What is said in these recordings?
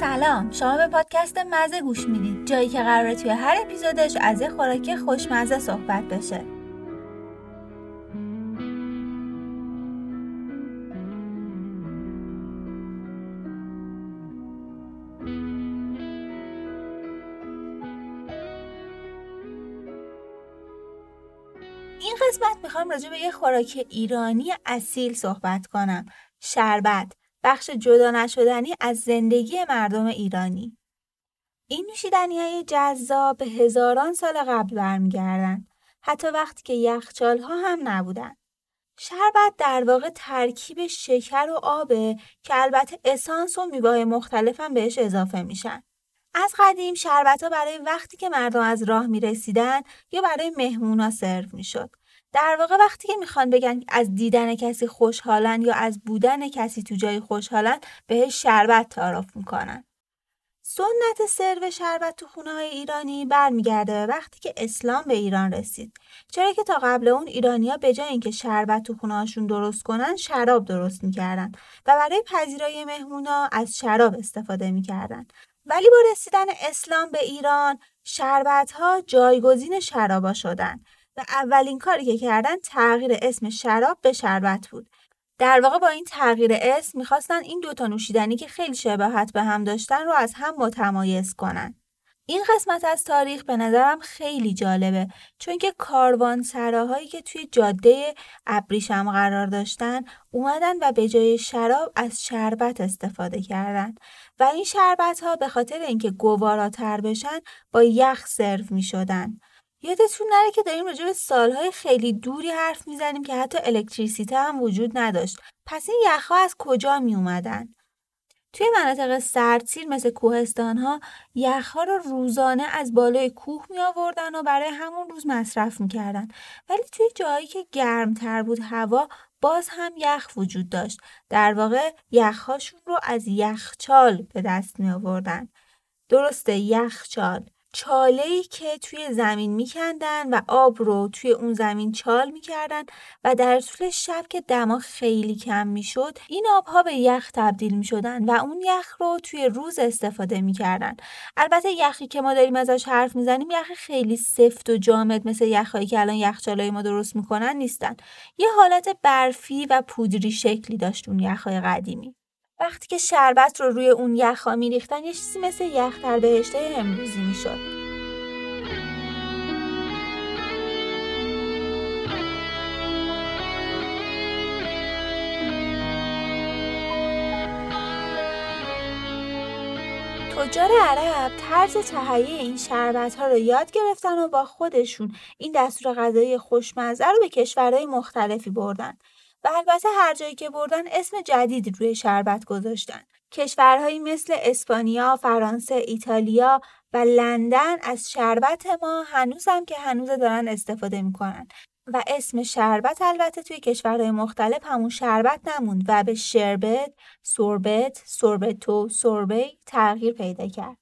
سلام شما به پادکست مزه گوش می‌دید جایی که قراره توی هر اپیزودش از یه خوراک خوشمزه صحبت بشه. این قسمت می‌خوام راجع به یه خوراک ایرانی اصیل صحبت کنم شربت. بخش جدا نشدنی از زندگی مردم ایرانی. این نوشیدنی های جذاب به هزاران سال قبل برمیگردن. حتی وقتی که یخچال ها هم نبودن. شربت در واقع ترکیب شکر و آبه که البته اسانس و میوه مختلف هم بهش اضافه میشن. از قدیم شربت ها برای وقتی که مردم از راه می رسیدن یا برای مهمونا سرو می. در واقع وقتی که می‌خوان بگن از دیدن کسی خوشحالن یا از بودن کسی تو جای خوشحالن بهش شربت تعارف می‌کنن. سنت سرو شربت تو خونه های ایرانی برمیگرده به وقتی که اسلام به ایران رسید. چرا که تا قبل اون ایرانیا به جای اینکه شربت تو خونه هاشون درست کنن شراب درست می‌کردن و برای پذیرایی مهمونا از شراب استفاده می‌کردن. ولی با رسیدن اسلام به ایران شربت ها جایگزین شرابا شدن و اولین کاری که کردن تغییر اسم شراب به شربت بود. در واقع با این تغییر اسم می‌خواستن این دوتا نوشیدنی که خیلی شباهت به هم داشتن رو از هم متمایز کنن. این قسمت از تاریخ به نظرم خیلی جالبه چون که کاروان سراهایی که توی جاده ابریشم قرار داشتن اومدن و به جای شراب از شربت استفاده کردن و این شربت ها به خاطر اینکه گواراتر بشن با یخ سرو می شدن. یادتون نره که داریم راجع به سالهای خیلی دوری حرف می‌زنیم که حتی الکتریسیته هم وجود نداشت. پس این یخها از کجا می اومدن؟ توی مناطق سردسیر مثل کوهستان ها یخها رو روزانه از بالای کوه می آوردن و برای همون روز مصرف می‌کردن ولی توی جایی که گرمتر بود هوا باز هم یخ وجود داشت در واقع یخهاشون رو از یخچال به دست می آوردن درسته یخچال چاله‌ای که توی زمین میکندن و آب رو توی اون زمین چال می‌کردن و در طول شب که دما خیلی کم می‌شد این آبها به یخ تبدیل می‌شدن و اون یخ رو توی روز استفاده می‌کردن. البته یخی که ما داریم ازش حرف می‌زنیم یخ خیلی سفت و جامد مثل یخهایی که الان یخچالای ما درست می‌کنن نیستن. یه حالت برفی و پودری شکلی داشت اون یخهای قدیمی. وقتی که شربت رو روی اون یخها میریختن یه چیزی مثل یخ در بهشته امروزی می‌شد. تجار عرب طرز تهیه این شربت ها رو یاد گرفتن و با خودشون این دستور غذایی خوشمزه رو به کشورهای مختلفی بردن. و البته هر جایی که بردن اسم جدیدی روی شربت گذاشتن. کشورهایی مثل اسپانیا، فرانسه، ایتالیا و لندن از شربت ما هنوزم که هنوز دارن استفاده می‌کنن و اسم شربت البته توی کشورهای مختلف همون شربت نموند و به شربت، سوربت، سوربتو، سوربی تغییر پیدا کرد.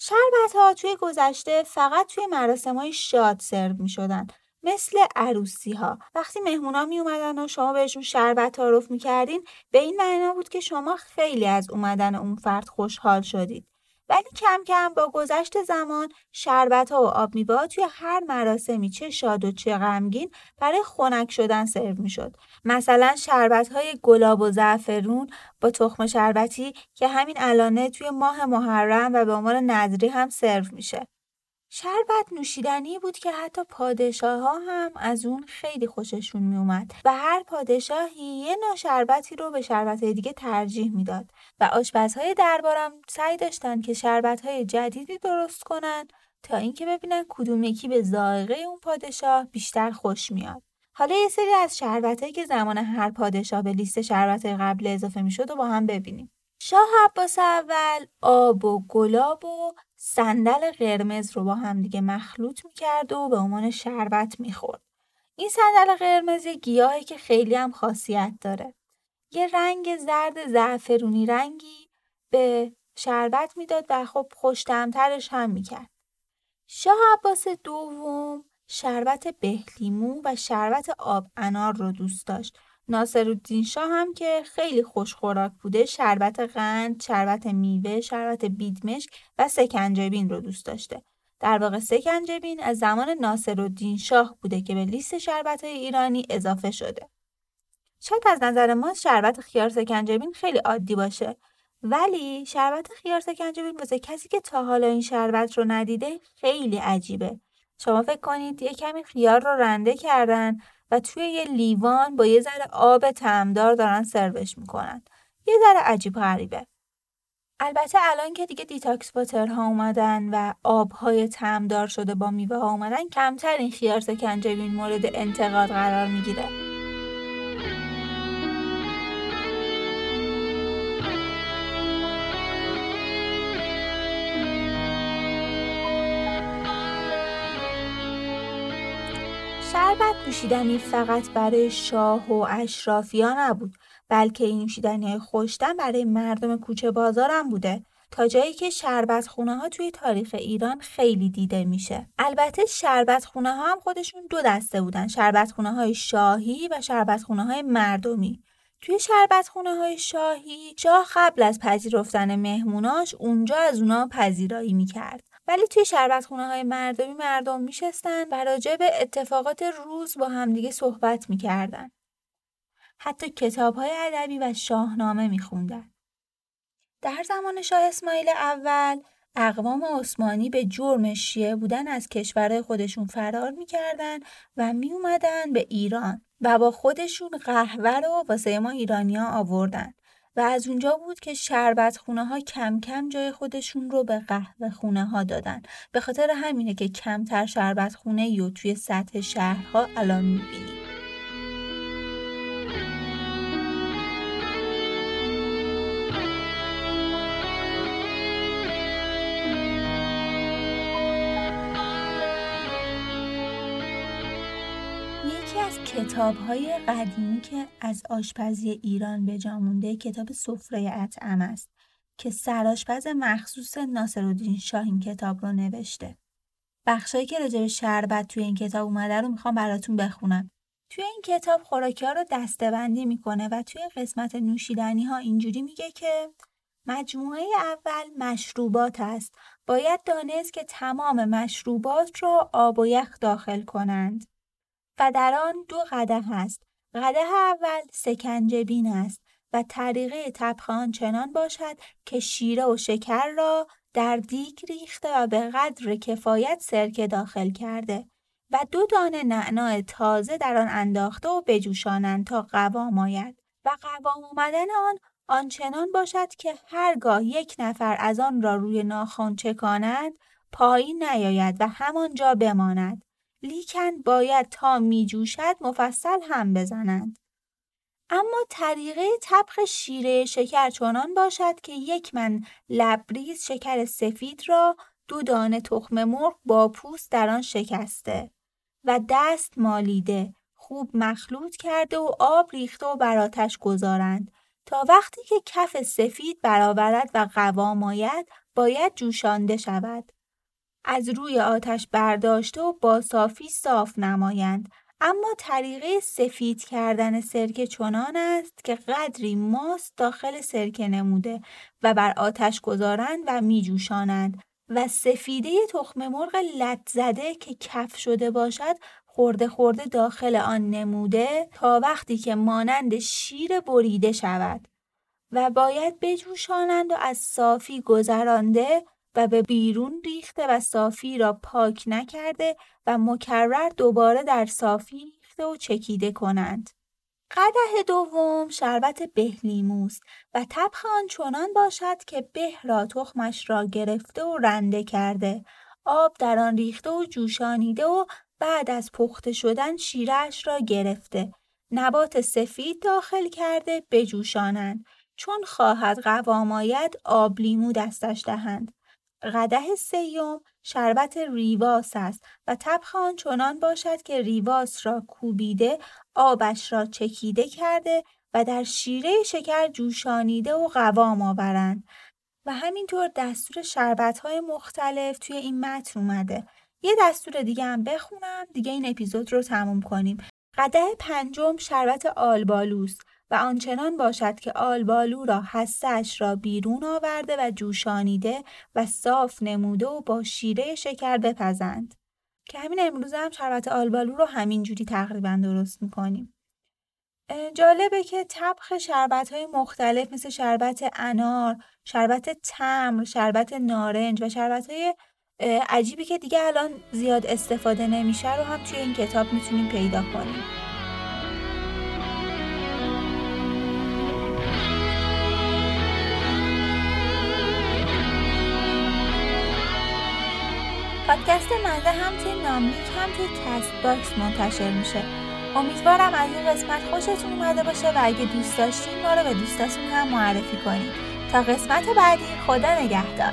شربت ها توی گذشته فقط توی مراسم های شاد سرو می شدن مثل عروسی ها وقتی مهمونا می اومدن و شما بهشون شربت تعارف می کردین به این معنا بود که شما خیلی از اومدن اون فرد خوشحال شدید ولی کم کم با گذشت زمان شربت ها و آب میوه توی هر مراسمی چه شاد و چه غمگین برای خنک شدن سرو می شد. مثلا شربت های گلاب و زعفرون با تخم شربتی که همین الانه توی ماه محرم و به عنوان نظری هم سرو میشه. شربت نوشیدنی بود که حتی پادشاه ها هم از اون خیلی خوششون می اومد و هر پادشاهی یه نوع شربتی رو به شربت دیگه ترجیح می‌داد و آشپزهای دربارم سعی داشتن که شربت های جدیدی درست کنن تا اینکه ببینن کدوم یکی به ذائقه اون پادشاه بیشتر خوش میاد. حالا یه سری از شربتهایی که زمان هر پادشاه به لیست شربت قبل اضافه می‌شد و با هم ببینیم. شاه عباس اول آب و گلاب و صندل قرمز رو با هم دیگه مخلوط می‌کرد و به عنوان شربت می‌خورد. این صندل قرمز یه گیاهی که خیلی هم خاصیت داره. یه رنگ زرد زعفرونی رنگی به شربت می‌داد و خب خوشتمترش هم می‌کرد. شاه عباس دوم شربت بهلیمو و شربت آب انار رو دوست داشت ناصرالدین شاه هم که خیلی خوش خوراک بوده شربت قند، شربت میوه، شربت بیدمشک و سکنجبین رو دوست داشته. در واقع سکنجبین از زمان ناصرالدین شاه بوده که به لیست شربت های ایرانی اضافه شده. شاید از نظر ما شربت خیار سکنجبین خیلی عادی باشه ولی شربت خیار سکنجبین واسه کسی که تا حالا این شربت رو ندیده خیلی عجیبه. شما فکر کنید یه کمی خیار رو رنده کردن و توی یه لیوان با یه ذره آب تمدار دارن سروش می‌کنن. یه ذره عجیب غریبه. البته الان که دیگه detox ها اومدن و آبهای طعم‌دار شده با میوه ها اومدن کمتر این خیار سکنجبین مورد انتقاد قرار می‌گیره. شربت نوشیدنی فقط برای شاه و اشرافیان نبود بلکه این نوشیدنی های خوشتن برای مردم کوچه بازارم بوده تا جایی که شربت خونه ها توی تاریخ ایران خیلی دیده میشه. البته شربت خونه ها هم خودشون دو دسته بودن. شربت خونه های شاهی و شربت خونه های مردمی. توی شربت خونه های شاهی شاه قبل از پذیرفتن مهموناش اونجا از اونا پذیرایی می‌کرد. ولی توی شربت خونه های مردمی مردم میشستن و راجع به اتفاقات روز با همدیگه صحبت می‌کردن. حتی کتاب های ادبی و شاهنامه میخوندن. در زمان شاه اسماعیل اول اقوام عثمانی به جرم شیعه بودن از کشورهای خودشون فرار می‌کردن و میومدن به ایران و با خودشون قهوه رو واسه ما ایرانیا آوردن. و از اونجا بود که شربت خونه ها کم کم جای خودشون رو به قهوه خونه ها دادن. به خاطر همینه که کمتر شربت خونه یا توی سطح شهرها الان می‌بینیم. کتاب های قدیمی که از آشپزی ایران به مونده کتاب سفره اطعم است که سرآشپز مخصوص ناصرالدین شاه این کتاب رو نوشته. بخشایی که راجع به شربت توی این کتاب اومده رو می‌خوام براتون بخونم. توی این کتاب خوراکی ها رو دستبندی می‌کنه و توی قسمت نوشیدنی ها اینجوری میگه که مجموعه اول مشروبات است. باید دانست که تمام مشروبات را آب و یخ داخل کنند. و در آن دو قده است. قده اول سکنجبین است و طریقه طبخ آن چنان باشد که شیره و شکر را در دیگ ریخته و به قدر کفایت سرکه داخل کرده و دو دانه نعناع تازه در آن انداخته و بجوشانند تا قوام آید و قوام آمدن آن آنچنان باشد که هرگاه یک نفر از آن را روی ناخن چکاند پایین نیاید و همانجا بماند لیکن باید تا می جوشد مفصل هم بزنند. اما طریقه طبخ شیره شکر چنان باشد که یک من لبریز شکر سفید را دو دانه تخم مرغ با پوست در آن شکسته و دست مالیده خوب مخلوط کرده و آب ریخته و بر آتش گذارند تا وقتی که کف سفید برآورد و قوام آید باید جوشانده شود از روی آتش برداشته و با صافی صاف نمایند. اما طریقه سفید کردن سرکه چنان است که قدری ماست داخل سرکه نموده و بر آتش گذارند و می جوشانند و سفیده تخم مرغ لط زده که کف شده باشد خورده خورده داخل آن نموده تا وقتی که مانند شیر بریده شود و باید بجوشانند و از صافی گذرانده و به بیرون ریخته و صافی را پاک نکرده و مکرر دوباره در صافی ریخته و چکیده کنند. قده دوم شربت بهلیموست و طبخ آن چنان باشد که به را تخمش را گرفته و رنده کرده آب در آن ریخته و جوشانیده و بعد از پخته شدن شیرش را گرفته. نبات سفید داخل کرده بجوشانند. چون خواهد قوام آید آب لیمو دستش دهند. قده سیوم شربت ریواس است و طبخ آن چنان باشد که ریواس را کوبیده آبش را چکیده کرده و در شیره شکر جوشانیده و قوام آورند. و همینطور دستور شربت های مختلف توی این متن اومده. یه دستور دیگه هم بخونم دیگه این اپیزود رو تموم کنیم. قده پنجم شربت آلبالوست. و آنچنان باشد که آلبالو را حسش را بیرون آورده و جوشانیده و صاف نموده و با شیره شکر بپزند که همین امروز هم شربت آلبالو رو همین جوری تقریبا درست می‌کنیم جالبه که طبخ شربت های مختلف مثل شربت انار، شربت تمر، شربت نارنج و شربت های عجیبی که دیگه الان زیاد استفاده نمیشه رو هم توی این کتاب می‌تونیم پیدا کنیم. پادکست مزه هم توی ناملیک هم توی Castbox منتشر میشه. امیدوارم از این قسمت خوشتون اومده باشه و اگه دوست داشتین ما رو به دوستاتون هم معرفی کنید تا قسمت بعدی خدا نگهدار.